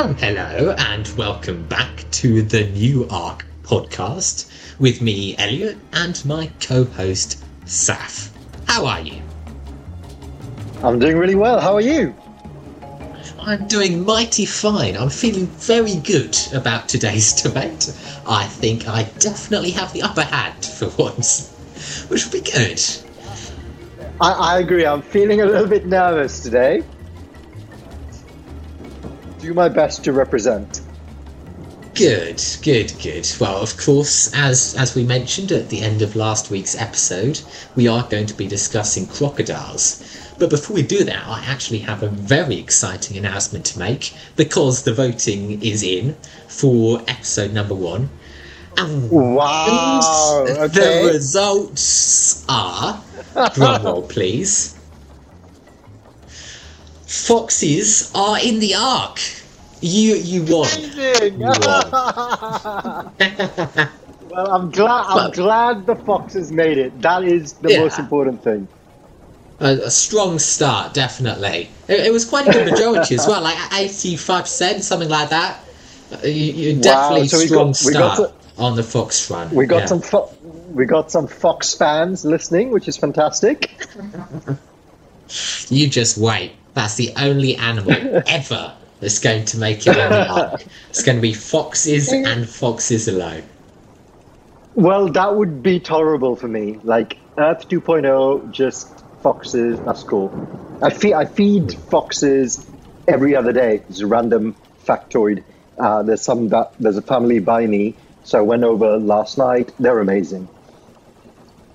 Hello, and welcome back to the New Ark podcast with me, Elliot, and my co host, Saf. How are you? I'm doing really well. How are you? I'm doing mighty fine. I'm feeling very good about today's debate. I think I definitely have the upper hand for once, which will be good. I, I agree. I'm feeling a little bit nervous today. Do my best to represent. Good, good, good. Well, of course, as as we mentioned at the end of last week's episode, we are going to be discussing crocodiles. But before we do that, I actually have a very exciting announcement to make because the voting is in for episode number one. And wow! Okay. The results are, drumroll please, foxes are in the ark. You you won. You won. well, I'm glad. I'm but, glad the foxes made it. That is the yeah. most important thing. A, a strong start, definitely. It, it, was quite a good majority as well, like eighty-five percent, something like that. Uh, you, you definitely wow, so strong got, start to, on the fox front. We got yeah. some. Fo- we got some Fox fans listening, which is fantastic. you just wait. That's the only animal ever that's going to make it on the ark. It's going to be foxes and foxes alone. Well, that would be tolerable for me. Like Earth 2.0, just foxes. That's cool. I feed I feed foxes every other day. It's a random factoid. Uh, there's some that there's a family by me, so I went over last night. They're amazing.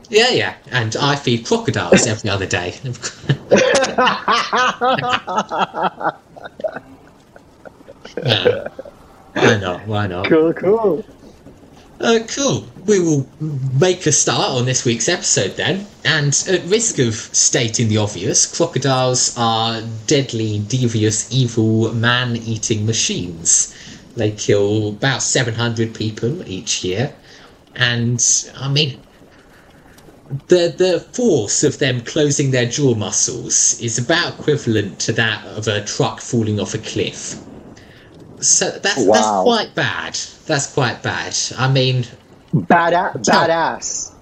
Yeah, yeah, and I feed crocodiles every other day. yeah. Why not? Why not? Cool, cool. Uh, cool. We will make a start on this week's episode then. And at risk of stating the obvious, crocodiles are deadly, devious, evil, man eating machines. They kill about 700 people each year. And, I mean, the the force of them closing their jaw muscles is about equivalent to that of a truck falling off a cliff. So that's wow. that's quite bad. That's quite bad. I mean, bad badass,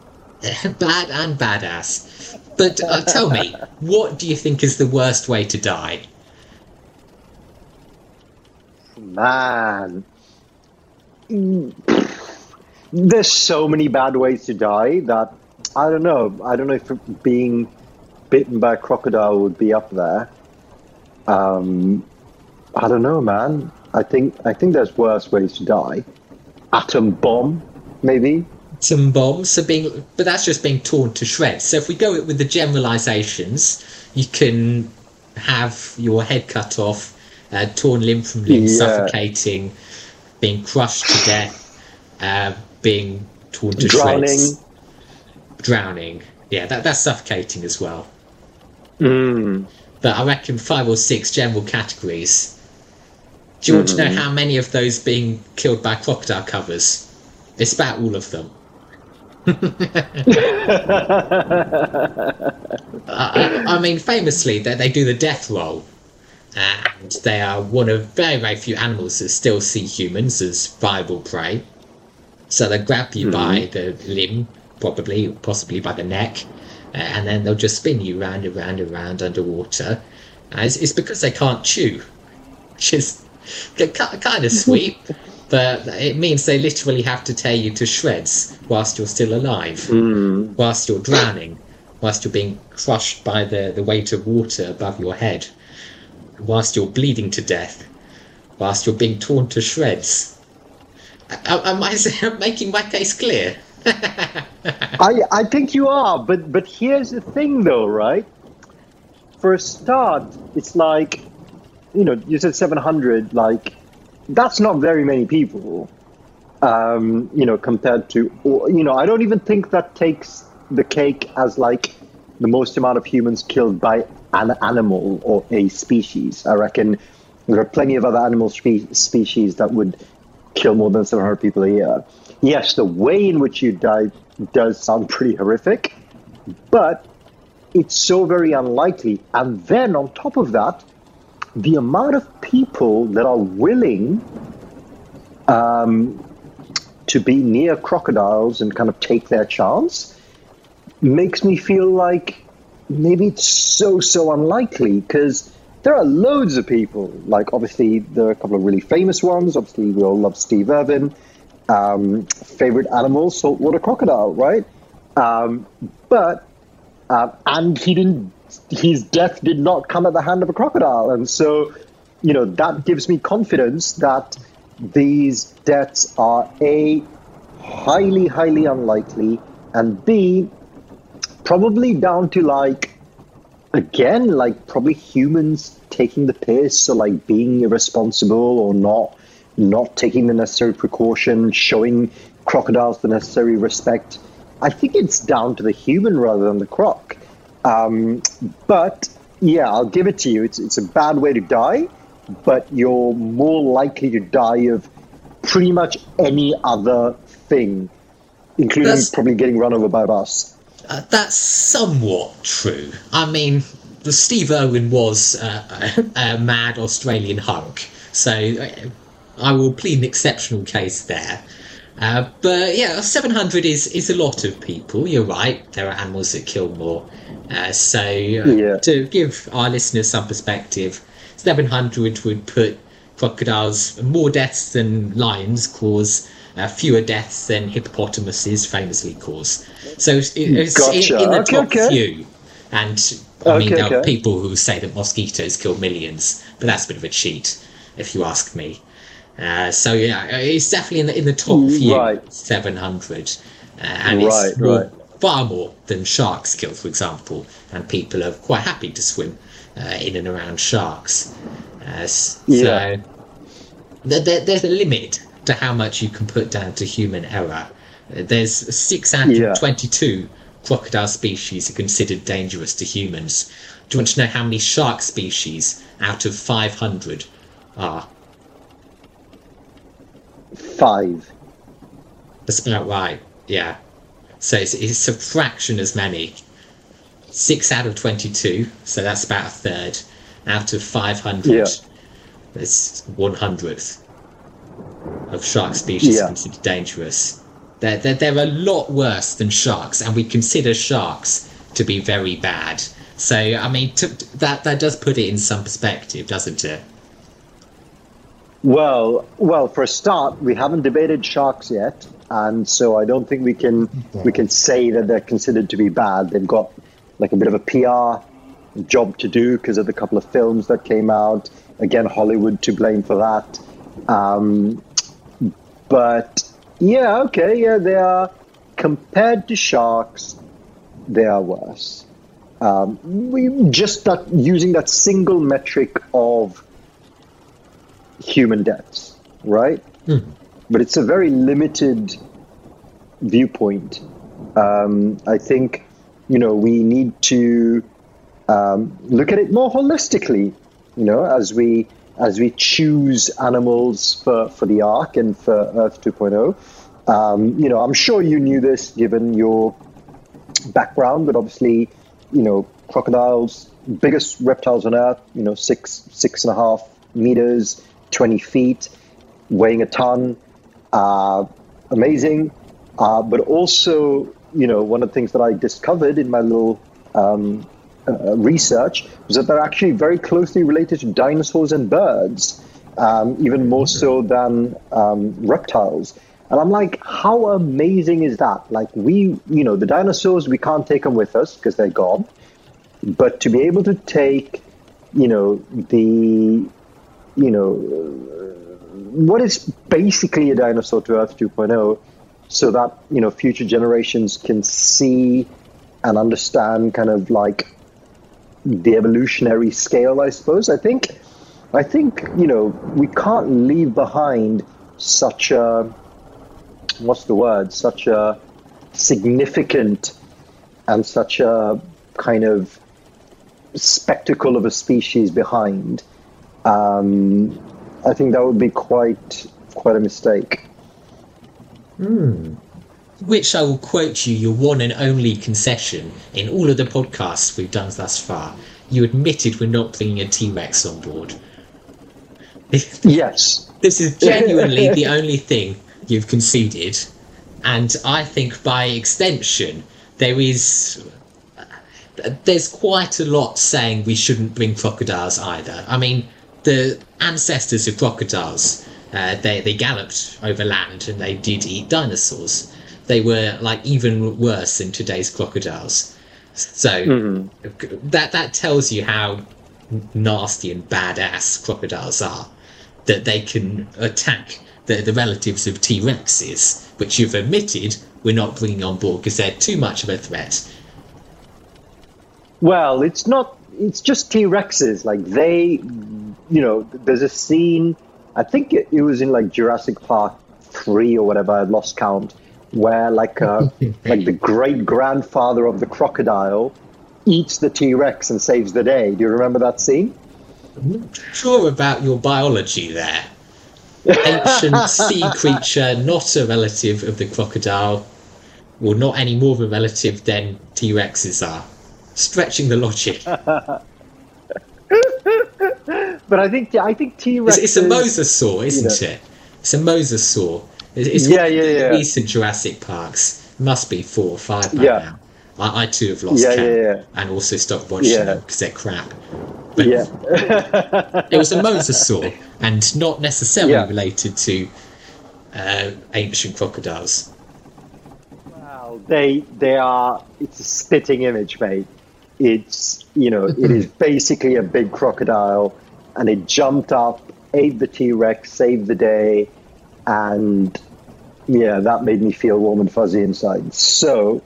bad and badass. But uh, tell me, what do you think is the worst way to die? Man, there's so many bad ways to die that I don't know. I don't know if being bitten by a crocodile would be up there. Um, I don't know, man. I think I think there's worse ways to die. Atom bomb, maybe. Atom bomb. So being, but that's just being torn to shreds. So if we go with the generalizations, you can have your head cut off, uh, torn limb from limb, yeah. suffocating, being crushed to death, uh, being torn to drowning. shreds drowning. Yeah, that, that's suffocating as well. Mm. But I reckon five or six general categories. Do you want mm. to know hmm. how many of those being killed by crocodile covers? It's about all of them. I, I, mean, famously, they, they do the death roll, and they are one of very, very few animals that still see humans as viable prey. So they grab you mm. by the limb, probably, possibly by the neck, uh, and then they'll just spin you round and round and round underwater. Uh, it's, it's, because they can't chew, which is kind of sweet, but it means they literally have to tear you to shreds whilst you're still alive, mm. whilst you're drowning, whilst you're being crushed by the, the weight of water above your head, whilst you're bleeding to death, whilst you're being torn to shreds. Am I making my case clear? I I think you are, but but here's the thing though, right? For a start, it's like you know, you said 700, like that's not very many people. Um, you know, compared to you know, I don't even think that takes the cake as like the most amount of humans killed by an animal or a species. I reckon there are plenty of other animal spe- species that would kill more than 700 people a year yes, the way in which you died does sound pretty horrific, but it's so very unlikely. And then on top of that, the amount of people that are willing um, to be near crocodiles and kind of take their chance makes me feel like maybe it's so so unlikely because there are loads of people. Like obviously there are a couple of really famous ones. Obviously we all love Steve Irwin. Um, favorite animal, saltwater crocodile, right? Um, but uh, and he didn't. His death did not come at the hand of a crocodile, and so you know that gives me confidence that these deaths are a highly, highly unlikely, and b probably down to like again, like probably humans taking the piss or like being irresponsible or not not taking the necessary precaution, showing crocodiles the necessary respect. I think it's down to the human rather than the croc. Um, but yeah, I'll give it to you. It's it's a bad way to die, but you're more likely to die of pretty much any other thing, including That's- probably getting run over by a bus. Uh, that's somewhat true. I mean, the Steve Irwin was uh, a, a mad Australian hunk, so uh, I will plead an exceptional case there. Uh, but yeah, 700 is, is a lot of people. You're right. There are animals that kill more. Uh, so uh, Yeah. to give our listeners some perspective, 700 would put crocodiles more deaths than lions cause, uh, fewer deaths than hippopotamuses famously cause. So it's, it's Gotcha. in, in the Okay, top okay. few. And I mean, Okay, there are people who say that mosquitoes kill millions, but that's a bit of a cheat, if you ask me. Uh, so yeah, it's definitely in the in the top Mm, few, right. 700, uh, and Right, it's right. far more than sharks kill, for example. And people are quite happy to swim uh, in and around sharks. Uh, s- Yeah. So there, there, there's a limit to how much you can put down to human error. There's 622 crocodile species are considered dangerous to humans. Do you want to know how many shark species out of 500 are? Five. That's about right. Yeah. So it's, it's a fraction as many. Six out of 22, so that's about a third. Out of 500, Yeah. there's one hundredth of shark species Yeah. considered dangerous. They're, they're, they're a lot worse than sharks, and we consider sharks to be very bad. So, I mean, to, that, that does put it in some perspective, doesn't it? Well, well, for a start, we haven't debated sharks yet, and so I don't think we can we can say that they're considered to be bad. They've got like a bit of a PR job to do because of the couple of films that came out. Again, Hollywood to blame for that. Um, but yeah, okay, yeah, they are compared to sharks, they are worse. Um, we just that using that single metric of human deaths, right? But it's a very limited viewpoint. Um, I think, you know, we need to um, look at it more holistically. You know, as we as we choose animals for, for the Ark and for Earth 2.0. Um, you know, I'm sure you knew this given your background, but obviously, you know, crocodiles, biggest reptiles on Earth. You know, six six and a half meters, 20 feet, weighing a ton. Uh, amazing. Uh, but also, you know, one of the things that I discovered in my little um, uh, research was that they're actually very closely related to dinosaurs and birds, um, even more so than um, reptiles. And I'm like, how amazing is that? Like, we, you know, the dinosaurs, we can't take them with us because they're gone. But to be able to take, you know, the, you know, what is basically a dinosaur to Earth 2.0 so that you know future generations can see and understand kind of like the evolutionary scale I suppose? I think I think you know we can't leave behind such a what's the word? Such a significant and such a kind of spectacle of a species behind um, I think that would be quite quite a mistake. Which I will quote you your one and only concession in all of the podcasts we've done thus far. You admitted we're not bringing a T Rex on board. Yes. This is genuinely the only thing you've conceded, and I think by extension there is there's quite a lot saying we shouldn't bring crocodiles either. I mean, the ancestors of crocodiles, uh, they they galloped over land and they did eat dinosaurs. They were like even worse than today's crocodiles. So that that tells you how nasty and badass crocodiles are. That they can attack the, the relatives of T Rexes, which you've admitted we're not bringing on board because they're too much of a threat. Well, it's not. It's just T Rexes. Like they, you know, there's a scene. I think it, it was in like Jurassic Park three or whatever. I lost count. Where like uh, like the great grandfather of the crocodile eats the T Rex and saves the day. Do you remember that scene? I'm not sure about your biology there. Ancient sea creature, not a relative of the crocodile, well, not any more of a relative than T Rexes are. Stretching the logic. But I think I think T Rex. it's a mosasaur, isn't know. it? It's a mosasaur. It's, it's Yeah, one of yeah, the yeah. recent Jurassic Parks. Must be four or five by Yeah. now. I, I too have lost Yeah, count yeah, yeah. and also stopped watching them because they're crap. But Yeah. it was a mosasaur and not necessarily related to uh, ancient crocodiles. Well, they they are. It's a spitting image, mate. It's you know it is basically a big crocodile, and it jumped up, ate the T Rex, saved the day, and yeah, that made me feel warm and fuzzy inside. So,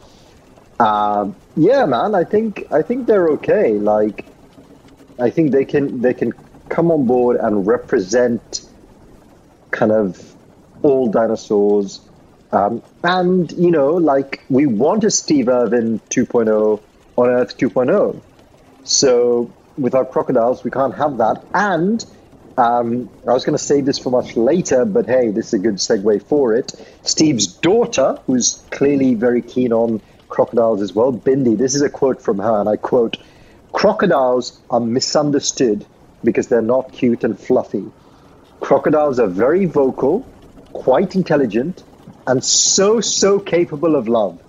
um, yeah, man, I think I think they're okay. Like, I think they can they can come on board and represent kind of all dinosaurs. Um, and, you know, like, we want a Steve Irwin 2.0 on Earth 2.0. So, without crocodiles, we can't have that. And um, I was going to save this for much later, but hey, this is a good segue for it. Steve's daughter, who's clearly very keen on crocodiles as well, Bindi, this is a quote from her, and I quote Crocodiles are misunderstood because they're not cute and fluffy. Crocodiles are very vocal, quite intelligent, and so, so capable of love.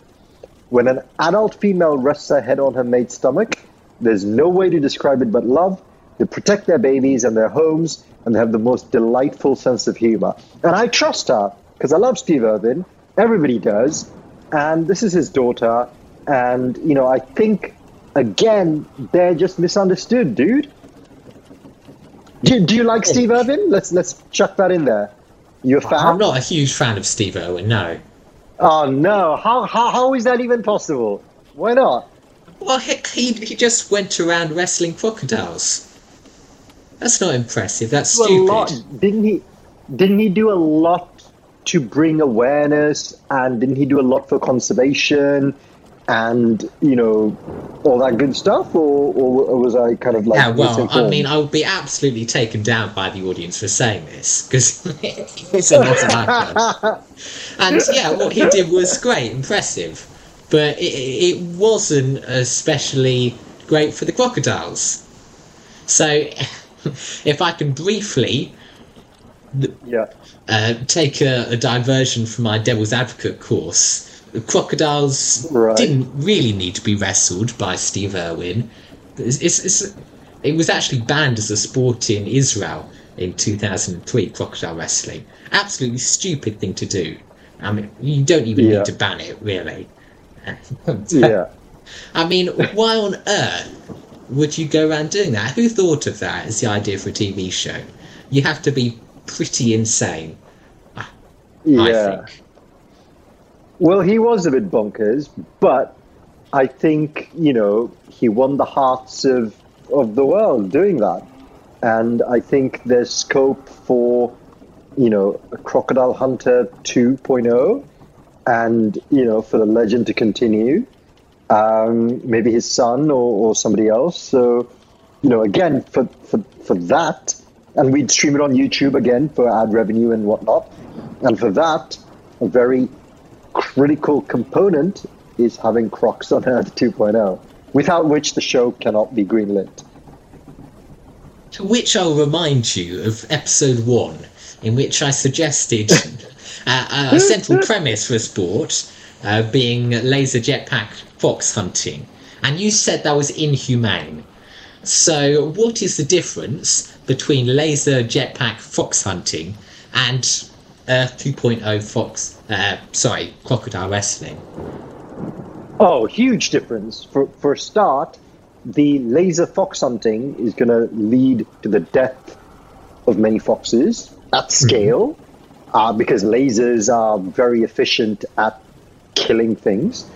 When an adult female rests her head on her mate's stomach, there's no way to describe it but love. They protect their babies and their homes, and they have the most delightful sense of humor. And I trust her because I love Steve Irwin. Everybody does. And this is his daughter. And, you know, I think, again, they're just misunderstood, dude. Do, do you like Steve oh. Irwin? Let's let's chuck that in there. You're a fan? I'm not a huge fan of Steve Irwin, no. Oh no! How, how how is that even possible? Why not? Well, he, he, he just went around wrestling crocodiles. That's not impressive. That's Do a stupid. lot, didn't he? Didn't he do a lot to bring awareness, and didn't he do a lot for conservation, and you know, all that good stuff? Or, or was I kind of like Yeah, well, I mean, I would be absolutely taken down by the audience for saying this because it's a lot of icon. And yeah, what he did was great, impressive, but it, it wasn't especially great for the crocodiles. So, if I can briefly yeah, uh, take a, a diversion from my devil's advocate course. Crocodiles Right. didn't really need to be wrestled by Steve Irwin. It's, it's, it's, it was actually banned as a sport in Israel in 2003, crocodile wrestling. Absolutely stupid thing to do. I mean, you don't even Yeah. need to ban it, really. yeah. I mean, why on earth would you go around doing that? Who thought of that as the idea for a TV show? You have to be pretty insane, Yeah. I think. Well, he was a bit bonkers, but I think you know he won the hearts of of the world doing that, and I think there's scope for you know a Crocodile Hunter 2.0, and you know for the legend to continue. Um, maybe his son or, or somebody else. So, you know, again for, for for that, and we'd stream it on YouTube again for ad revenue and whatnot. And for that, a very critical component is having Crocs on Earth 2.0, without which the show cannot be greenlit. To which I'll remind you of episode one, in which I suggested uh, a central premise for a sport uh, being laser jetpack fox hunting, and you said that was inhumane. So, what is the difference between laser jetpack fox hunting and Earth 2.0 fox? Uh, sorry, crocodile wrestling. Oh, huge difference. For for a start, the laser fox hunting is going to lead to the death of many foxes at scale, uh, because lasers are very efficient at killing things.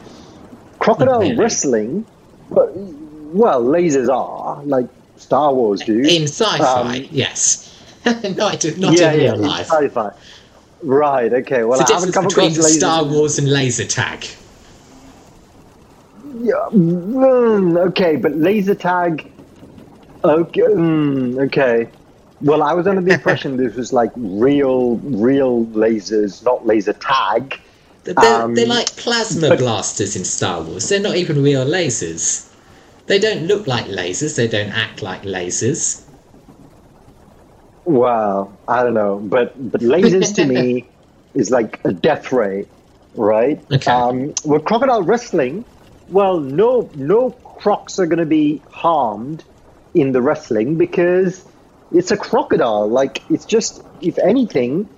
Crocodile Really? wrestling, well, well, lasers are like Star Wars do. In sci-fi, Um, yes. not not in real in life. Sci-fi. Right. Okay. Well, the I haven't difference come between across lasers. Star Wars and laser tag. Yeah, mm, okay, but laser tag. Okay, mm, okay. Well, I was under the impression this was like real, real lasers, not laser tag. They're, they're, Um, they're like plasma but- blasters in Star Wars. They're not even real lasers. They don't look like lasers. They don't act like lasers. Well, I don't know, but but lasers to me is like a death ray, right? Okay. Um, with crocodile wrestling, well, no, no crocs are going to be harmed in the wrestling because it's a crocodile. Like it's just, if anything,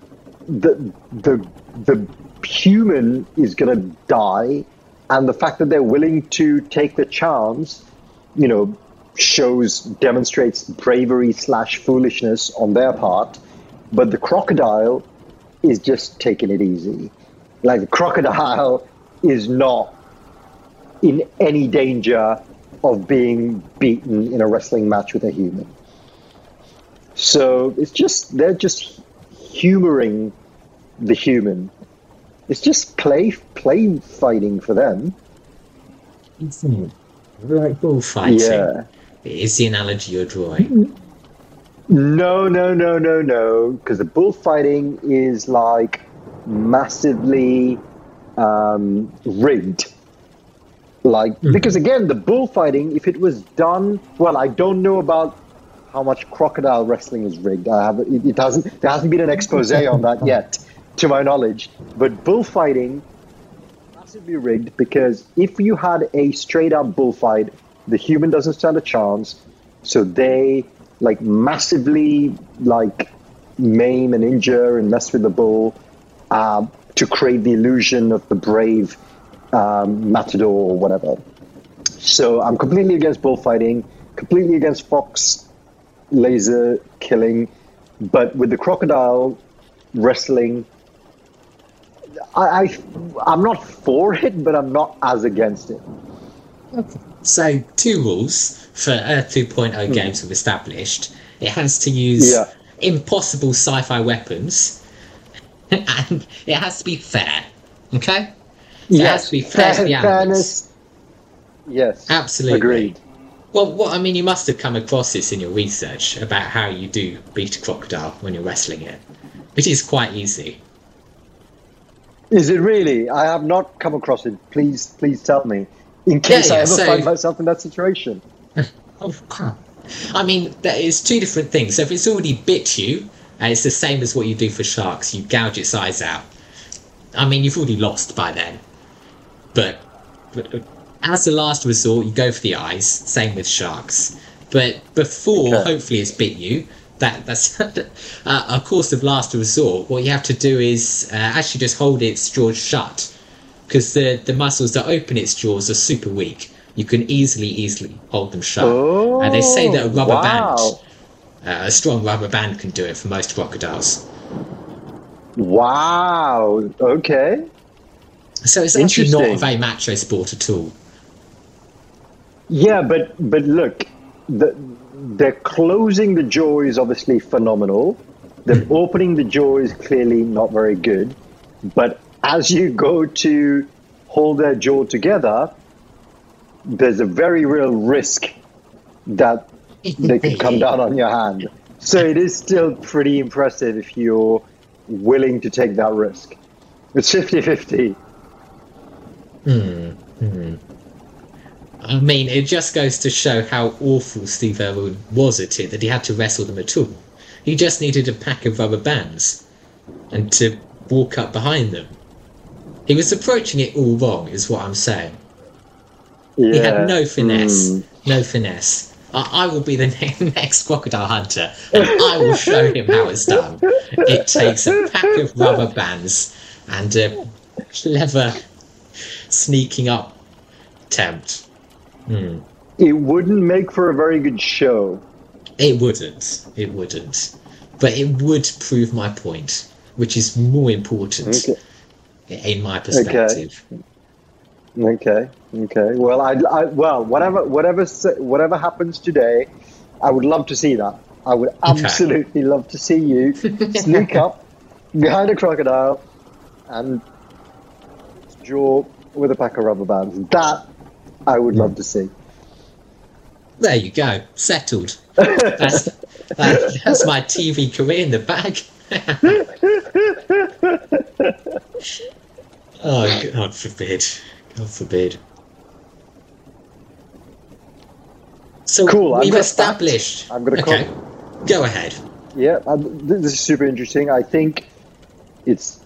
the the the human is going to die, and the fact that they're willing to take the chance, you know, shows demonstrates bravery slash foolishness on their part. But the crocodile is just taking it easy. Like the crocodile is not in any danger of being beaten in a wrestling match with a human. So it's just they're just humoring the human. It's just play play fighting for them. Like bullfighting Yeah. is the analogy you're drawing. No, no, no, no, no. Because the bullfighting is like massively um, rigged. Like because again, the bullfighting, if it was done well, I don't know about how much crocodile wrestling is rigged. I have it, it hasn't there hasn't been an expose on that yet, to my knowledge. But bullfighting massively rigged because if you had a straight up bullfight, the human doesn't stand a chance. So they like massively like maim and injure and mess with the bull uh, to create the illusion of the brave um, matador or whatever. So I'm completely against bullfighting, completely against fox laser killing, but with the crocodile wrestling, I, I I'm not for it, but I'm not as against it. So, two rules for Earth 2.0 hmm. games we've established. It has to use Yeah. impossible sci fi weapons, and it has to be fair. Okay? So it has to be fair, to the fairness. Yes, Absolutely. agreed. Well, what I mean, you must have come across this in your research about how you do beat a crocodile when you're wrestling it, It is quite easy. Is it really? I have not come across it. Please, please tell me, in case yeah, I ever so- find myself in that situation. Oh. I mean, there is two different things. So if it's already bit you, and it's the same as what you do for sharks, you gouge its eyes out. I mean, you've already lost by then. But, but as a last resort, you go for the eyes. Same with sharks. But before, Okay. hopefully, it's bit you. That that's uh, a course of last resort. What you have to do is uh, actually just hold its jaws shut, because the the muscles that open its jaws are super weak. You can easily, easily hold them shut. and they say that a rubber Oh, wow. band, uh, a strong rubber band, can do it for most crocodiles. Wow. Okay. So it's actually not a very macho sport at all. Yeah, but but look, the, they're closing the jaw is obviously phenomenal. The mm-hmm. opening the jaw is clearly not very good. But as you go to hold their jaw together, there's a very real risk that they could come down on your hand. So it is still pretty impressive if you're willing to take that risk. It's 50 50. Hmm, hmm. I mean, it just goes to show how awful Steve Irwin was at it that he had to wrestle them at all. He just needed a pack of rubber bands and to walk up behind them. He was approaching it all wrong, is what I'm saying. Yeah. He had no finesse. Mm. No finesse. I, I will be the next crocodile hunter, and I will show him how it's done. It takes a pack of rubber bands and a clever sneaking up attempt. Hmm. It wouldn't make for a very good show. It wouldn't. It wouldn't. But it would prove my point, which is more important Okay. in my perspective. Okay. Okay. Well, I, I well, whatever, whatever, whatever happens today, I would love to see that. I would absolutely love to see you sneak up behind a crocodile and jaw with a pack of rubber bands. That I would love to see. There you go. Settled. That's, that, that's my TV career in the bag. oh, God forbid. God forbid. So Cool, I'm we've gonna established. I'm gonna okay. Go ahead. Yeah, uh, th- this is super interesting. I think it's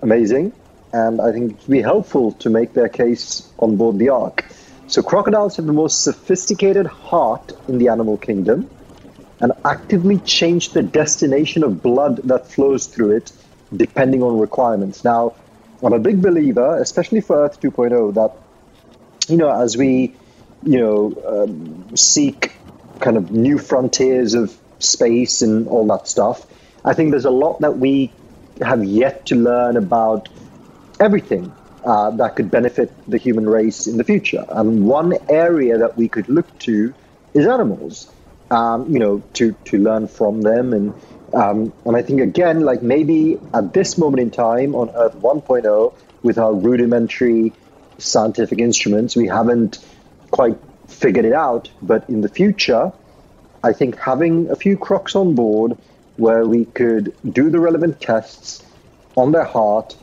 amazing, and I think it would be helpful to make their case on board the Ark. So, crocodiles have the most sophisticated heart in the animal kingdom and actively change the destination of blood that flows through it depending on requirements. Now, I'm a big believer, especially for Earth 2.0, that, you know, as we, you know, um, seek kind of new frontiers of space and all that stuff, I think there's a lot that we have yet to learn about everything uh, that could benefit the human race in the future. And one area that we could look to is animals, um, you know, to, to learn from them. And, um, and I think, again, like maybe at this moment in time on Earth 1.0, with our rudimentary scientific instruments, we haven't quite figured it out. But in the future, I think having a few crocs on board where we could do the relevant tests on their heart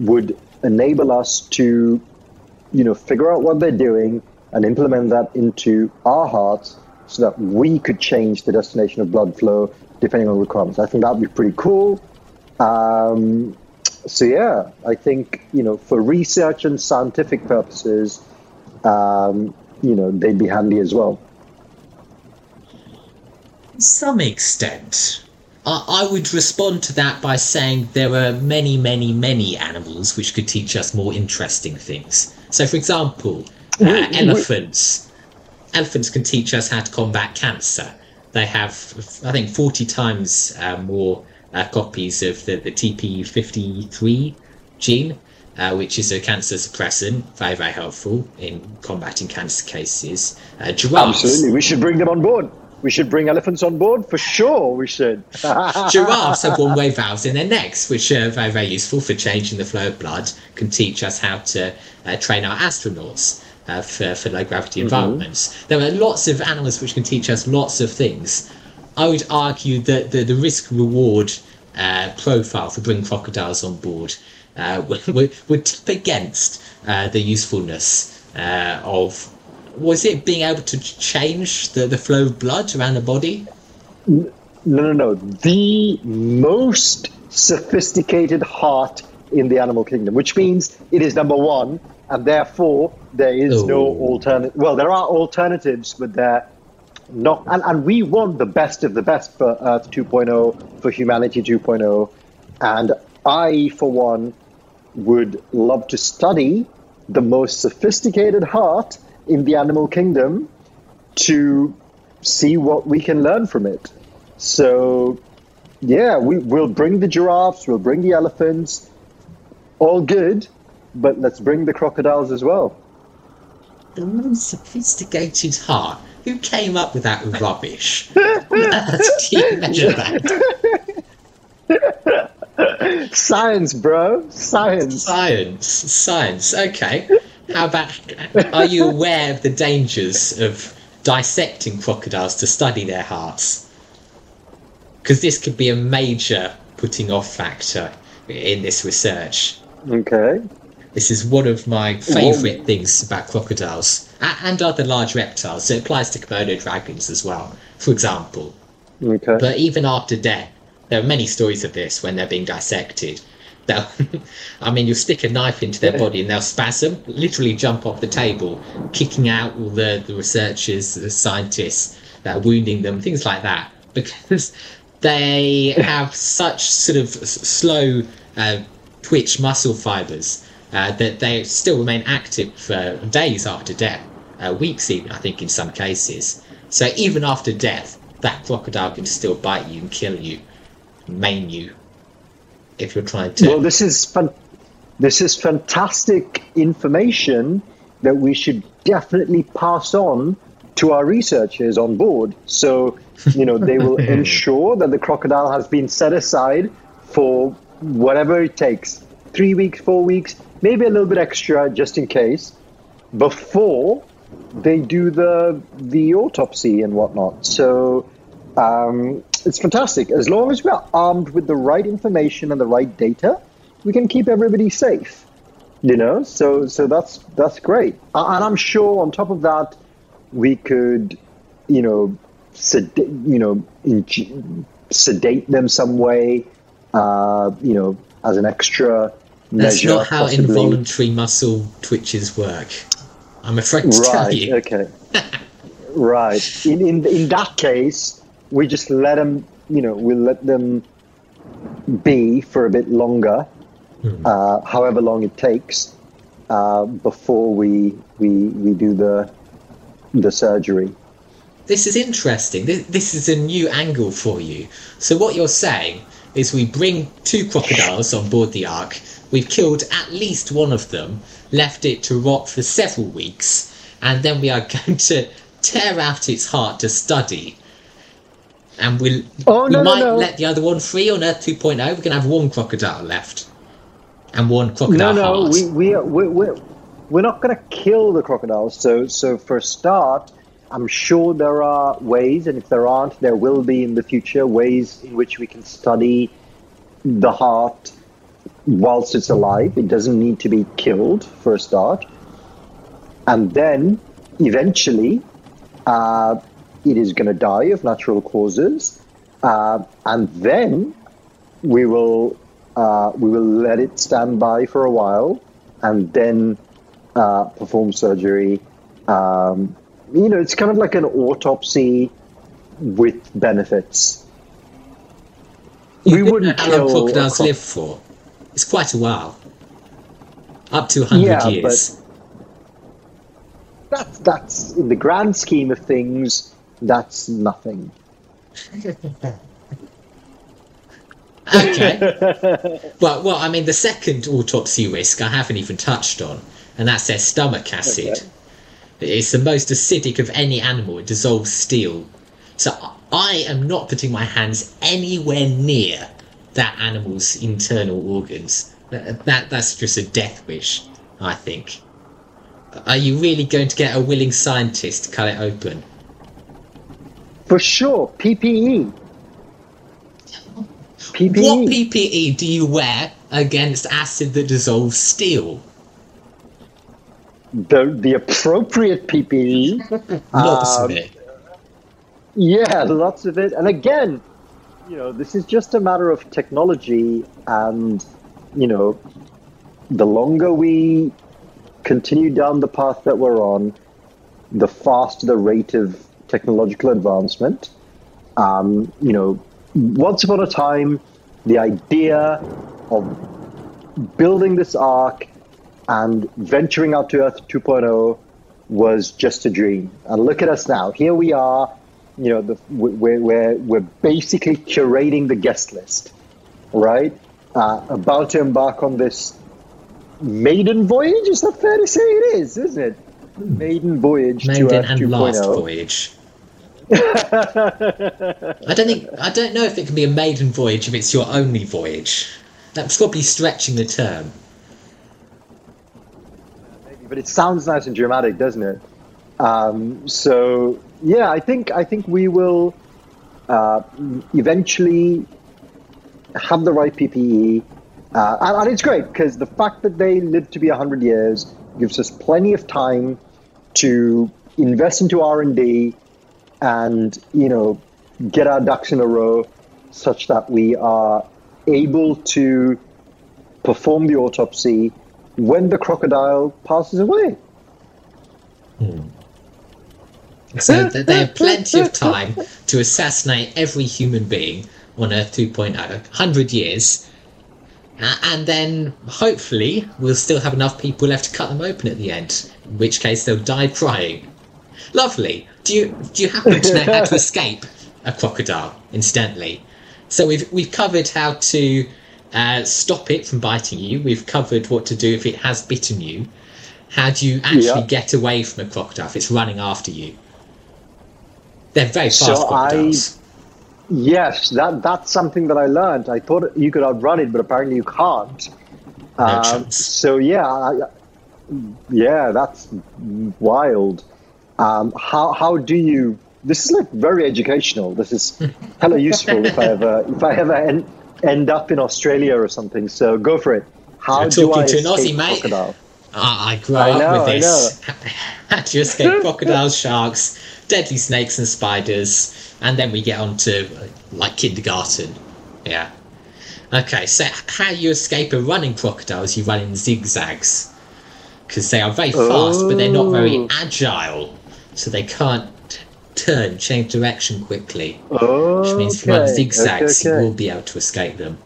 would enable us to, you know, figure out what they're doing and implement that into our hearts so that we could change the destination of blood flow depending on requirements. I think that would be pretty cool. Um, so yeah, I think you know for research and scientific purposes, um, you know they'd be handy as well. Some extent. I, I would respond to that by saying there are many, many, many animals which could teach us more interesting things. So, for example, uh, elephants. Elephants can teach us how to combat cancer. They have, I think, 40 times uh, more uh, copies of the, the TP53 gene, uh, which is a cancer suppressant, very, very helpful in combating cancer cases. Uh, giraffes. Absolutely, we should bring them on board. We should bring elephants on board for sure. We should. Giraffes have one-way valves in their necks, which are very, very useful for changing the flow of blood. Can teach us how to uh, train our astronauts uh, for, for low gravity environments. There are lots of animals which can teach us lots of things. I would argue that the, the risk reward uh, profile for bringing crocodiles on board uh, would, would, would tip against uh, the usefulness uh, of. Was it being able to change the, the flow of blood around the body? No, no, no. The most sophisticated heart in the animal kingdom, which means it is number one, and therefore there is no Oh. alternative. Well, there are alternatives, but they're not. And, and we want the best of the best for Earth 2.0, for humanity 2.0. And I, for one, would love to study the most sophisticated heart in the animal kingdom to see what we can learn from it. So, yeah, we, we'll bring the giraffes, we'll bring the elephants, all good, but let's bring the crocodiles as well. The most sophisticated heart. Who came up with that rubbish? Do you measure that? Science, bro, science. Science. Science. Okay. How about. Are you aware of the dangers of dissecting crocodiles to study their hearts? Because this could be a major putting off factor in this research. Okay. This is one of my favourite things about crocodiles and other large reptiles. So it applies to Komodo dragons as well, for example. Okay. But even after death, there are many stories of this when they're being dissected. They'll, I mean, you stick a knife into their body and they'll spasm, literally jump off the table, kicking out all the, the researchers, the scientists that are wounding them, things like that, because they have such sort of slow uh, twitch muscle fibers uh, that they still remain active for days after death, uh, weeks even, I think, in some cases. So even after death, that crocodile can still bite you and kill you, maim you, if you're trying to. Well, this is fan- this is fantastic information that we should definitely pass on to our researchers on board. So, you know, they will ensure that the crocodile has been set aside for whatever it takes three weeks, four weeks, maybe a little bit extra just in case before they do the the autopsy and whatnot. So um, it's fantastic. As long as we are armed with the right information and the right data, we can keep everybody safe. You know, so so that's that's great. And I'm sure on top of that, we could, you know, sedate, you know, in, sedate them some way. Uh, you know, as an extra That's measure. not how possibly. involuntary muscle twitches work. I'm afraid to tell Right. you. Okay. right. In, in in that case, we just let them. You know, we let them be for a bit longer, Hmm. uh, however long it takes, uh, before we we we do the the surgery. This is interesting. This, this is a new angle for you. So what you're saying is we bring two crocodiles on board the Ark. We've killed at least one of them, left it to rot for several weeks, and then we are going to tear out its heart to study. And we'll, Oh, we no, no, might no. let the other one free on Earth 2.0. We're going to have one crocodile left. And one No, crocodile no, heart. we we we we're, we're not going to kill the crocodiles. So so for a start, I'm sure there are ways, and if there aren't, there will be in the future ways in which we can study the heart whilst it's alive. It doesn't need to be killed for a start, and then eventually, uh, it is going to die of natural causes, uh, and then we will uh, we will let it stand by for a while and then uh, perform surgery. Um, you know, it's kind of like an autopsy with benefits. You we wouldn't know how long kill crocodiles cro- live for. It's quite a while. Up to 100 Yeah, years. That's that's in the grand scheme of things. That's nothing. Okay. well, well, I mean, the second autopsy risk I haven't even touched on, and that's their stomach acid. Okay. It's the most acidic of any animal. It dissolves steel. So I am not putting my hands anywhere near that animal's internal organs. That, that that's just a death wish, I think. Are you really going to get a willing scientist to cut it open? For sure, PPE. PPE. What PPE do you wear against acid that dissolves steel? the the appropriate PPE. Lots of Um, it. Yeah, lots of it. And again, you know, this is just a matter of technology and, you know, the longer we continue down the path that we're on, the faster the rate of technological advancement. Um, you know, once upon a time, the idea of building this ark and venturing out to Earth 2.0 was just a dream. And look at us now. Here we are. You know, the, we're, we're, we're basically curating the guest list, right? Uh, about to embark on this maiden voyage. Is that fair to say it is, isn't it? Maiden voyage to Maiden Earth oh. and 2.0. last voyage. I don't think I don't know if it can be a maiden voyage if it's your only voyage. That's probably stretching the term. but it sounds nice and dramatic, doesn't it? Um, so yeah, I think I think we will uh, eventually have the right PPE Uh, and, and it's great because the fact that they live to be 100 years gives us plenty of time to invest into R&D and, you know, get our ducks in a row such that we are able to perform the autopsy when the crocodile passes away. So th- they have plenty of time to assassinate every human being on Earth 2.0, 100 years. Uh, and then hopefully we'll still have enough people left to cut them open at the end, in which case they'll die crying. Lovely. Do you do you happen to know how to escape a crocodile? Incidentally, so we've we've covered how to uh, stop it from biting you. We've covered what to do if it has bitten you. How do you actually Yeah. get away from a crocodile if it's running after you? They're very fast So crocodiles. Yes, that that's something that I learned. I thought you could outrun it, but apparently you can't. No Um, so yeah, I, yeah, that's wild. Um, how how do you? This is like very educational. This is hella useful if I ever if I ever end, end up in Australia or something. So go for it. How You're do I talking to an escape Aussie, mate. crocodile? I, I grew I up know, with this. How do you escape crocodiles, sharks, deadly snakes, and spiders? And then we get on to uh, like kindergarten. Yeah. Okay, so how you escape a running crocodile is you run in zigzags. Because they are very fast, but they're not very Oh. agile. So they can't turn, change direction quickly. Oh, Which means if you run zigzags, you will be able to escape them.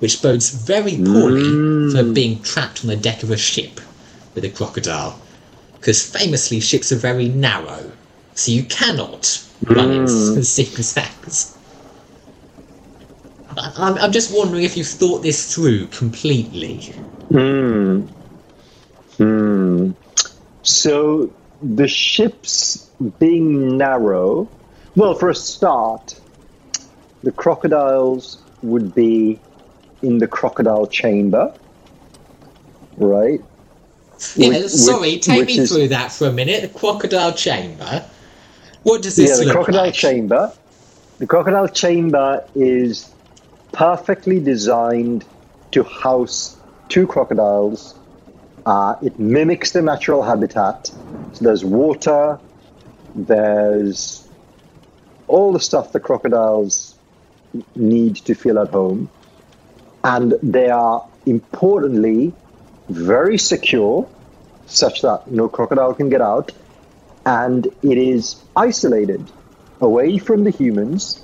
Which bodes very poorly for being trapped on the deck of a ship with a crocodile. Because famously, ships are very narrow, so you cannot run in zigzags. I- I'm, I'm just wondering if you've thought this through completely. Hmm. Hmm. So the ships being narrow, well, for a start, the crocodiles would be in the crocodile chamber, right? Yeah, Which- sorry, which- take which me is- through that for a minute. The crocodile chamber. What does this Yeah, the crocodile like? chamber. The crocodile chamber is perfectly designed to house two crocodiles. Uh, it mimics the natural habitat. So there's water, there's all the stuff the crocodiles need to feel at home. And they are importantly very secure, such that no crocodile can get out and it is isolated away from the humans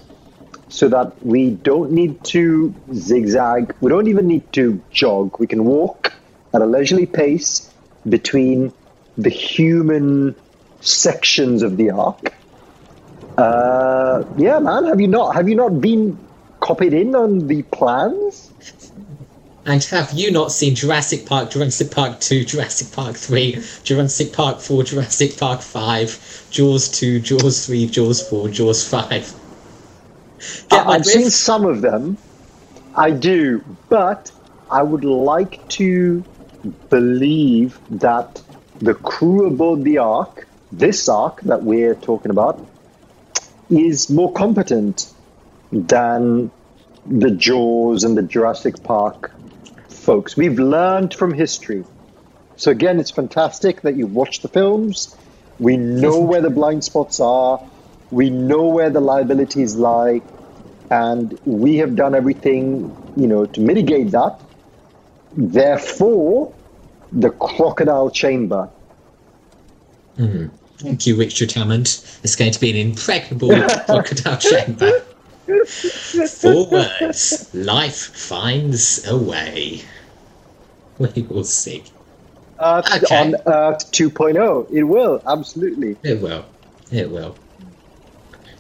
so that we don't need to zigzag. We don't even need to jog. We can walk at a leisurely pace between the human sections of the ark. Uh, yeah, man. Have you not? Have you not been copied in on the plans? And have you not seen Jurassic Park, Jurassic Park 2, Jurassic Park 3, Jurassic Park 4, Jurassic Park 5, Jaws 2, Jaws 3, Jaws 4, Jaws 5? Get I've seen some of them. I do, but I would like to believe that the crew aboard the Ark, this Ark that we're talking about, is more competent than the Jaws and the Jurassic Park folks. We've learned from history. So again, it's fantastic that you've watched the films. We know where the blind spots are. We know where the liabilities lie, and we have done everything, you know, to mitigate that. Therefore, the crocodile chamber. Mm-hmm. Thank you, Richard Hammond. It's going to be an impregnable crocodile chamber. Four words. Life finds a way. We will see. Earth Okay. on Earth 2.0. It will, absolutely. It will. It will.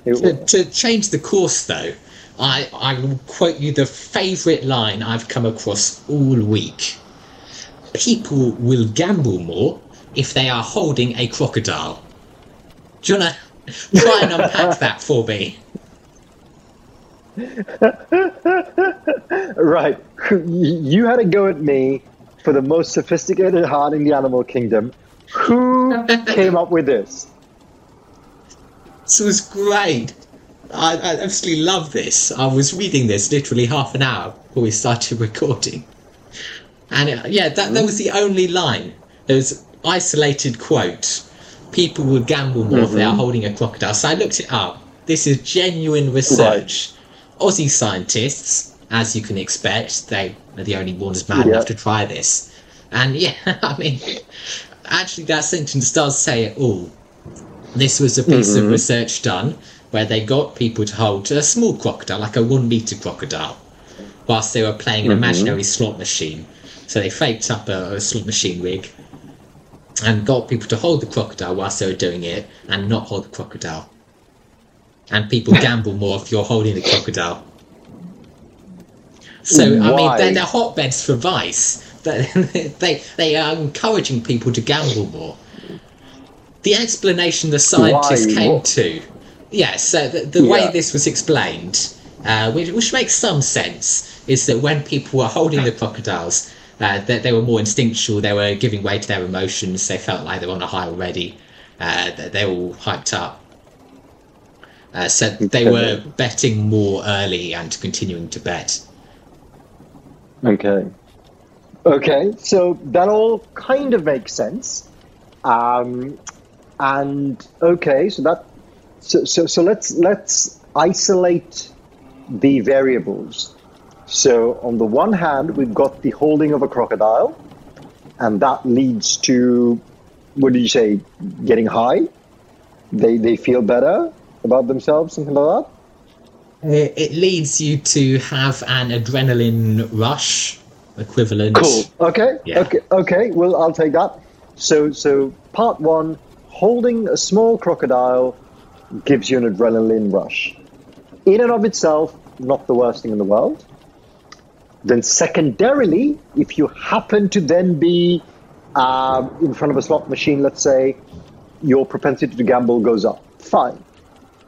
It To, to change the course, though, I, I will quote you the favourite line I've come across all week. People will gamble more if they are holding a crocodile. Do you want to try and unpack that for me? Right. You had a go at me for the most sophisticated heart in the animal kingdom. Who came up with this? This was great. I, I absolutely love this. I was reading this literally half an hour before we started recording. And uh, yeah, that, that was the only line. There was isolated quote. People would gamble more if they are mm-hmm. holding a crocodile. So I looked it up. This is genuine research. Aussie scientists, as you can expect, they are the only ones mad Yeah. enough to try this. And yeah, I mean, actually, that sentence does say it all. This was a piece of mm-hmm. research done where they got people to hold a small crocodile, like a one meter crocodile, whilst they were playing an mm-hmm. imaginary slot machine. So they faked up a, a slot machine rig and got people to hold the crocodile whilst they were doing it and not hold the crocodile. And people gamble more if you're holding the crocodile. So I mean, they're, they're hotbeds for vice. They, they they are encouraging people to gamble more. The explanation the scientists Why? came What- to, yeah. So the, the way this was explained, uh, which, which makes some sense, is that when people were holding the crocodiles, uh, that they were more instinctual. They were giving way to their emotions. They felt like they were on a high already. Uh, that they were all hyped up. Uh, so they were betting more early and continuing to bet. Okay. Okay, so that all kind of makes sense. Um, and okay, so that so, so so let's let's isolate the variables. So on the one hand, we've got the holding of a crocodile, and that leads to what did you say? Getting high. They they feel better about themselves, something like that. It, it leads you to have an adrenaline rush equivalent. Cool. Okay. Yeah. Okay. Okay. Well, I'll take that. So, so part one, holding a small crocodile gives you an adrenaline rush. In and of itself, not the worst thing in the world. Then, secondarily, if you happen to then be um, in front of a slot machine, let's say, your propensity to gamble goes up. Fine.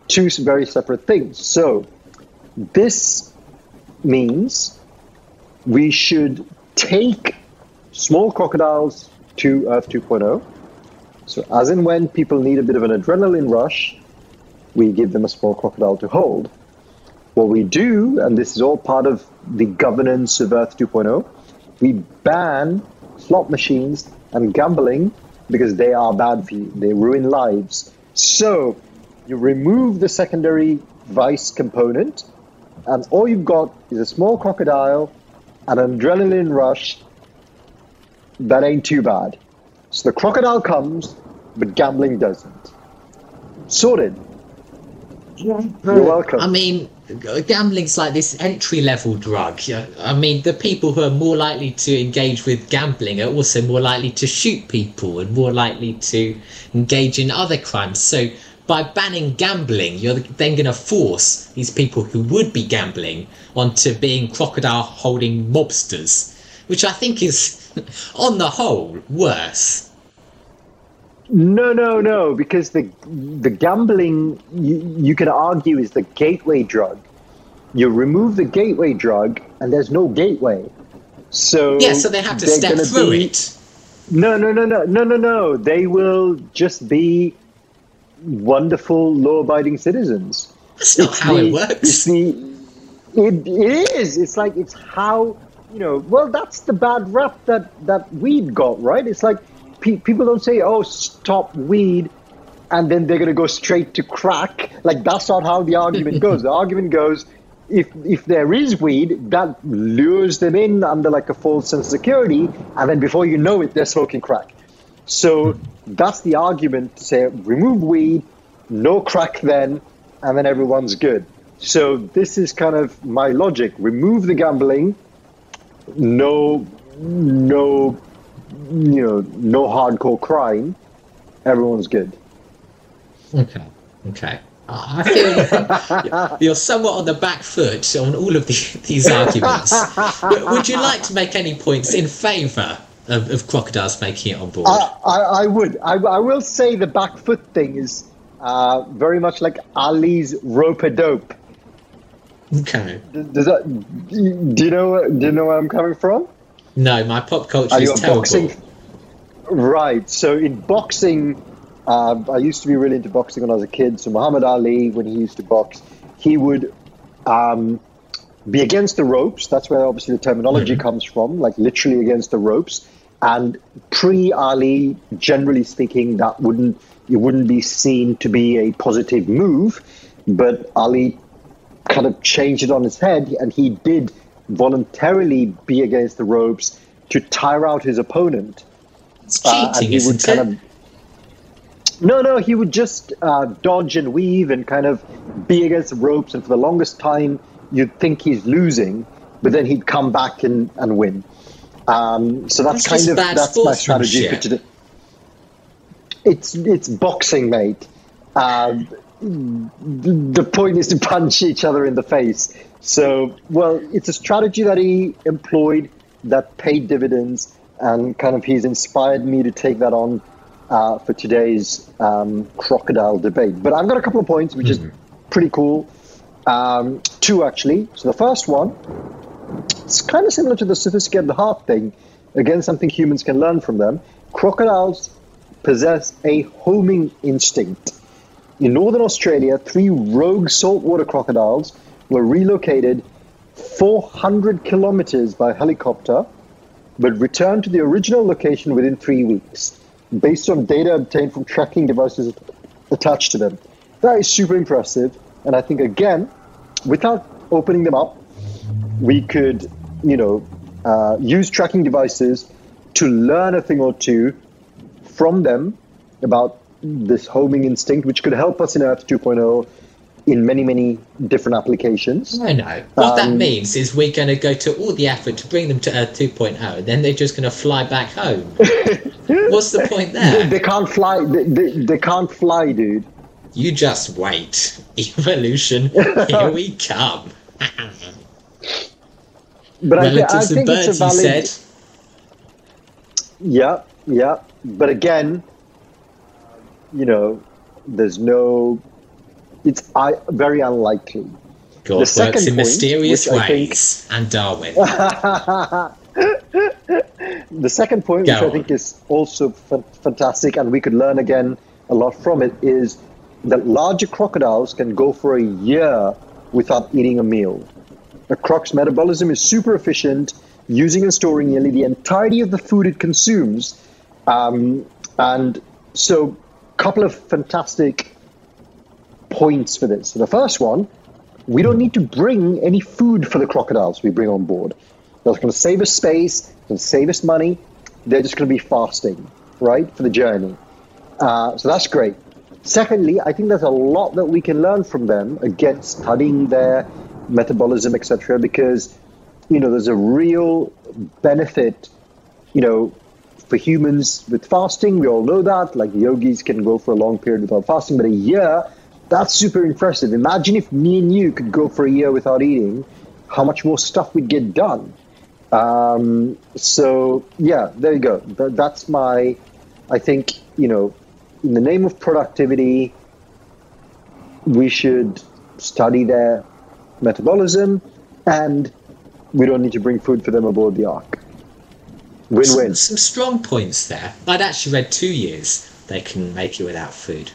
Two very separate things. So, this means we should take small crocodiles to Earth 2.0. So, as and when people need a bit of an adrenaline rush, we give them a small crocodile to hold. What we do, and this is all part of the governance of Earth 2.0, we ban slot machines and gambling because they are bad for you. They ruin lives. So, you remove the secondary vice component, and all you've got is a small crocodile and an adrenaline rush that ain't too bad. So the crocodile comes, but gambling doesn't. Sorted. You're welcome. I mean, gambling's like this entry level drug. I mean, the people who are more likely to engage with gambling are also more likely to shoot people and more likely to engage in other crimes. So, by banning gambling, you're then going to force these people who would be gambling onto being crocodile holding mobsters, which I think is, on the whole, worse. No, no, no, because the the gambling you, you can argue is the gateway drug. You remove the gateway drug, and there's no gateway. So Yeah, so they have to step through be- it. No, no, no, no, no, no, no. They will just be wonderful, law-abiding citizens. That's not It's how the- it works. It's the, it, it is. It's like it's how you know. Well, that's the bad rap that that weed got, right? It's like pe- people don't say, "Oh, stop weed," and then they're gonna go straight to crack. Like that's not how the argument goes. The argument goes. If, if there is weed, that lures them in under like a false sense of security, and then before you know it, they're smoking crack. So that's the argument to say remove weed, no crack then, and then everyone's good. So this is kind of my logic. Remove the gambling, no no you know, no hardcore crime, everyone's good. Okay. Okay. I feel you're- you're somewhat on the back foot on all of the, these arguments. Would you like to make any points in favour of, of crocodiles making it on board? I, I, I would. I, I will say the back foot thing is uh, very much like Ali's rope a dope. okay. Does that? Do you know? Do you know where I'm coming from? No, my pop culture Are is terrible. boxing? Right. So in boxing, uh, I used to be really into boxing when I was a kid. So Muhammad Ali, when he used to box, he would um, be against the ropes. That's where obviously the terminology comes from, like literally against the ropes. And pre Ali, generally speaking, that wouldn't it wouldn't be seen to be a positive move. But Ali kind of changed it on his head, and he did voluntarily be against the ropes to tire out his opponent. It's cheating, Uh, and he would kind it? of no, no, he would just uh, dodge and weave and kind of be against the ropes, and for the longest time, you'd think he's losing, but then he'd come back and, and win. Um, so that's, That's kind of that's my strategy for today. It's it's boxing, mate. Um, the point is to punch each other in the face. So, well, it's a strategy that he employed that paid dividends, and kind of he's inspired me to take that on uh, for today's um, crocodile debate. But I've got a couple of points, which is pretty cool. Um, two actually. So the first one, it's kind of similar to the sophisticated heart thing. Again, something humans can learn from them. Crocodiles possess a homing instinct. In northern Australia, three rogue saltwater crocodiles were relocated 400 kilometers by helicopter, but returned to the original location within three weeks, based on data obtained from tracking devices attached to them. That is super impressive, and I think again, without opening them up, we could, you know, uh, use tracking devices to learn a thing or two from them about this homing instinct, which could help us in Earth 2.0 in many, many different applications. No, no. What that Um, means is we're going to go to all the effort to bring them to Earth 2.0, and then they're just going to fly back home. What's the point They, there? they can't fly. They, they, they can't fly, dude. You just wait. Evolution, here we come. But I, thi- I think birds, it's a valid. said. Yeah, yeah. But again, you know, there's no. It's I, very unlikely. God The second works in point, mysterious I think- And Darwin. The second point, Go which I think is also fa- fantastic, and we could learn again a lot from it, is that larger crocodiles can go for a year without eating a meal. A croc's metabolism is super efficient, using and storing nearly the entirety of the food it consumes. Um, and so, a couple of fantastic points for this. So the first one, we don't need to bring any food for the crocodiles we bring on board. That's going to save us space, going to save us money. They're just going to be fasting, right, for the journey. Uh, so that's great. Secondly, I think there's a lot that we can learn from them again, studying their metabolism, etc. Because you know there's a real benefit, you know, for humans with fasting. We all know that. Like yogis can go for a long period without fasting, but a year, that's super impressive. Imagine if me and you could go for a year without eating, how much more stuff we'd get done. Um, so yeah, there you go. Th- that's my. I think you know, in the name of productivity, we should study their metabolism, and we don't need to bring food for them aboard the ark. Win-win. Some, some strong points there. I'd actually read two years they can make it without food.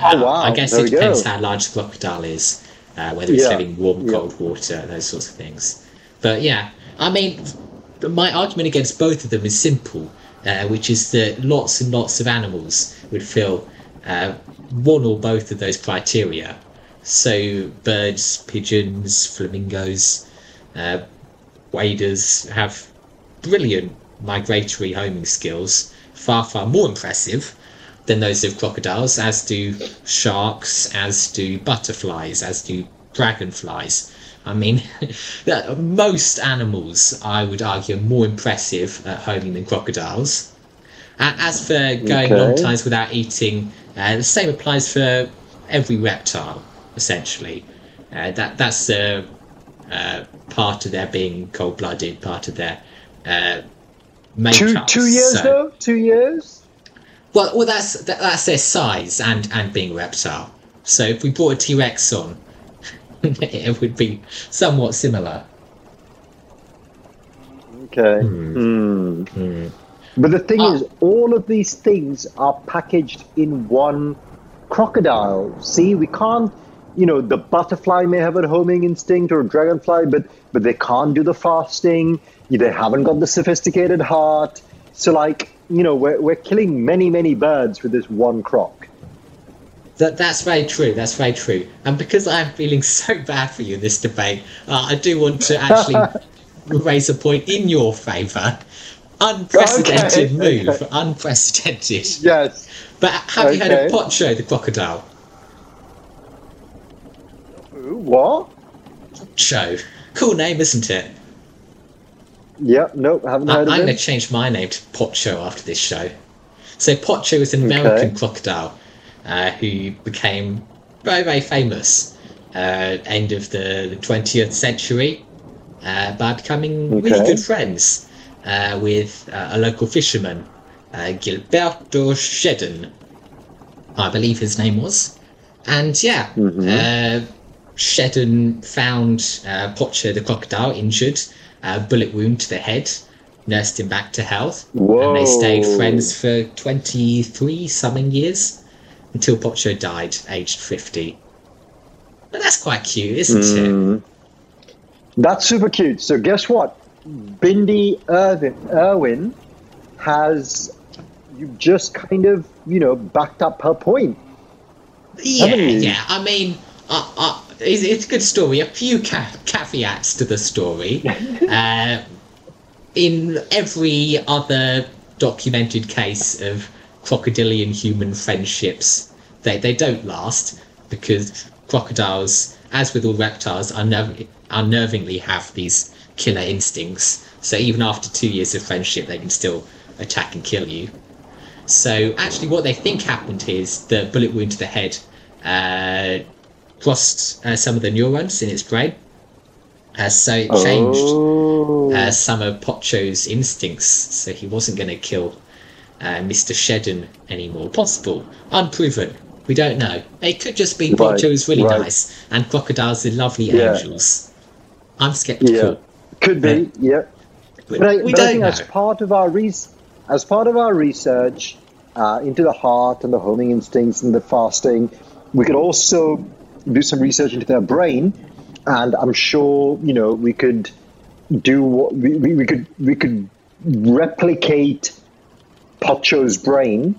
Oh, wow. I guess There it we go. depends how large the crocodile is, uh, whether it's Yeah, having warm, yeah. cold water, those sorts of things. But yeah, I mean, my argument against both of them is simple, uh, which is that lots and lots of animals would fill uh, one or both of those criteria. So birds, pigeons, flamingos, uh, waders have brilliant migratory homing skills, far, far more impressive than those of crocodiles, as do sharks, as do butterflies, as do dragonflies. I mean, most animals, I would argue, are more impressive at homing than crocodiles. A- As for going Okay. long times without eating, uh, the same applies for every reptile, essentially. Uh, that that's uh, part of their being cold-blooded, part of their uh, Two two years so- though. Two years. Well, well, that's that, that's their size and and being reptile. So if we brought a T Rex on, it would be somewhat similar. Okay. Hmm. But the thing Ah. is, all of these things are packaged in one crocodile. See, we can't you know, the butterfly may have a homing instinct or dragonfly, but but they can't do the fasting. They haven't got the sophisticated heart. So, like, you know, we're, we're killing many, many birds with this one croc. That, that's very true. That's very true. And because I'm feeling so bad for you in this debate, uh, I do want to actually raise a point in your favour. Unprecedented Okay, move. okay. Unprecedented. Yes. But have you heard Okay. of Pocho the crocodile? What? Show. Cool name, isn't it? Yeah, nope, haven't I, heard I'm of going to change my name to Pocho after this show. So Pocho is an American Okay. crocodile uh, who became very, very famous uh, end of the, the 20th century uh, by becoming really good friends uh, with uh, a local fisherman, uh, Gilberto Shedden, I believe his name was. And yeah, uh, Shedden found uh, Pocho the crocodile injured, a bullet wound to the head, nursed him back to health, and they stayed friends for 23 something years until Pocho died, aged 50. But that's quite cute, isn't it? Mm. That's super cute. So guess what? Bindi Irvin, Irwin has you just kind of you know backed up her point. Yeah, yeah. I mean, I, uh, it's, it's a good story. A few ca- caveats to the story. uh, in every other documented case of crocodilian human friendships, they, they don't last because crocodiles, as with all reptiles, unnerv- unnervingly have these killer instincts. So even after two years of friendship, they can still attack and kill you. So actually, what they think happened is the bullet wound to the head uh, crossed uh, some of the neurons in its brain, uh, so it changed Oh. uh, some of Pocho's instincts. So he wasn't going to kill uh, Mr. Shedden anymore. Possible, unproven. We don't know. It could just be Right, Pocho is really right. nice and crocodiles are lovely Yeah. angels. I'm skeptical. yeah, could be. Yeah, But, but I, we don't think know. as part of our as part of our research uh, into the heart and the homing instincts and the fasting, we could also do some research into their brain, and I'm sure you know we could do what we, we, we could we could replicate Pocho's brain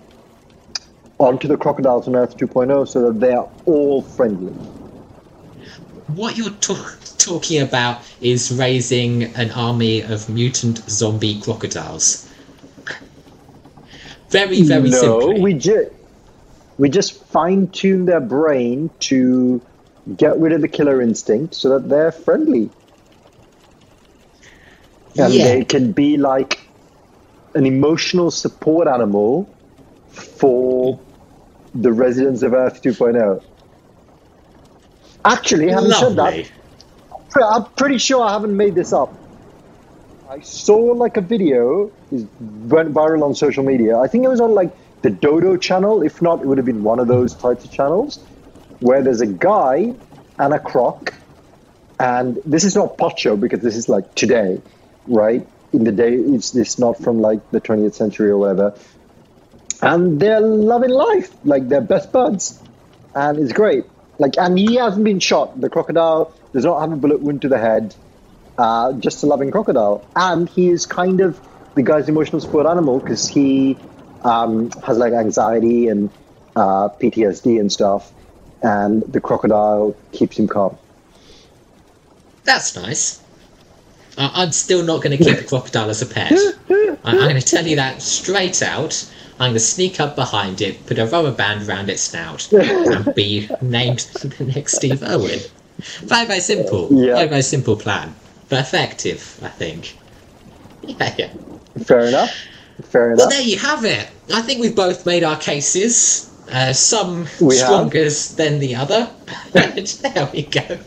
onto the crocodiles on Earth 2.0 so that they are all friendly. What you're ta- talking about is raising an army of mutant zombie crocodiles. Very, very simple no, simply. we just we just fine tune their brain to get rid of the killer instinct so that they're friendly. And Yeah. they can be like an emotional support animal for the residents of Earth 2.0. Actually, having said that, I'm pretty sure I haven't made this up. I saw like a video it went viral on social media. I think it was on like the Dodo channel. If not, it would have been one of those types of channels where there's a guy and a croc, and this is not Pocho because this is like today, right? In the day, it's it's not from like the 20th century or whatever. And they're loving life, like they're best buds, and it's great. Like, and he hasn't been shot. The crocodile does not have a bullet wound to the head. Uh, just a loving crocodile, and he is kind of the guy's emotional support animal because he um, has like anxiety and uh, PTSD and stuff, and the crocodile keeps him calm. That's nice. I- I'm still not going to keep a crocodile as a pet. I- I'm going to tell you that straight out. I'm going to sneak up behind it, put a rubber band around its snout, and be named the next Steve Irwin. Very, very simple. Yeah. Very, very simple plan. But effective, I think. Yeah, yeah. Fair enough. Fair enough. Well, there you have it. I think we've both made our cases. Uh, some We have. stronger than the other. there we go.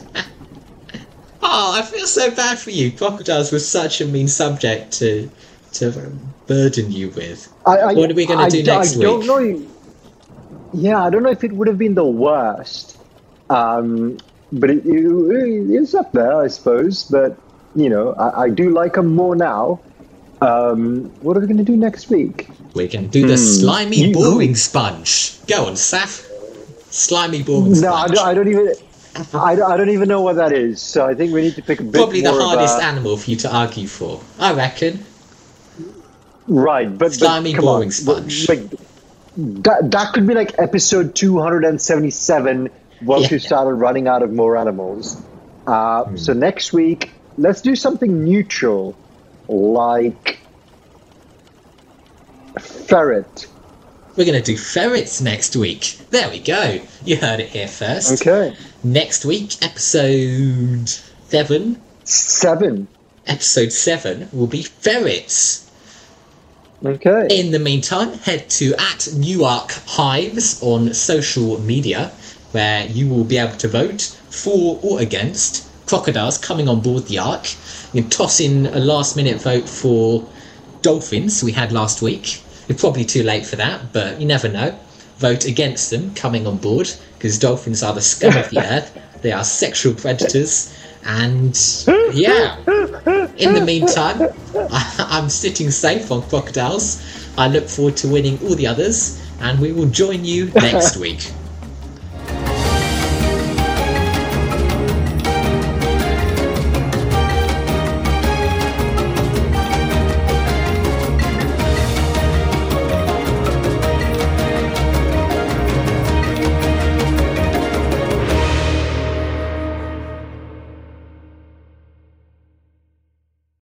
oh, I feel so bad for you. Crocodiles was such a mean subject to to burden you with. I, I, What are we gonna I- do next I don't week? know. Yeah, I don't know if it would have been the worst, um, but it, it, it's up there, I suppose. But you know, I, I do like them more now. Um, what are we going to do next week? We can do the Hmm. slimy You- boring sponge. Go on, Saf. Slimy boring No, I sponge. I don't even. I, I don't even know what that is. So I think we need to pick a bit Probably the hardest a- animal for you to argue for. I reckon. Right, but, Slimy, but boring on. sponge. Like, that that could be like episode two hundred and seventy seven. Once Yeah. we started running out of more animals. Uh, Hmm. So next week, let's do something neutral, like ferret. We're going to do ferrets next week. There we go. You heard it here first. Okay, Next week, episode 7. seven. Episode 7 will be ferrets. Okay, In the meantime, head to at Newark Hives on social media, where you will be able to vote for or against crocodiles coming on board the Ark. You can toss in a last minute vote for dolphins we had last week. It's probably too late for that, but you never know. Vote against them coming on board, because dolphins are the scum of the earth. They are sexual predators. And yeah, in the meantime, I'm sitting safe on crocodiles. I look forward to winning all the others, and we will join you next week.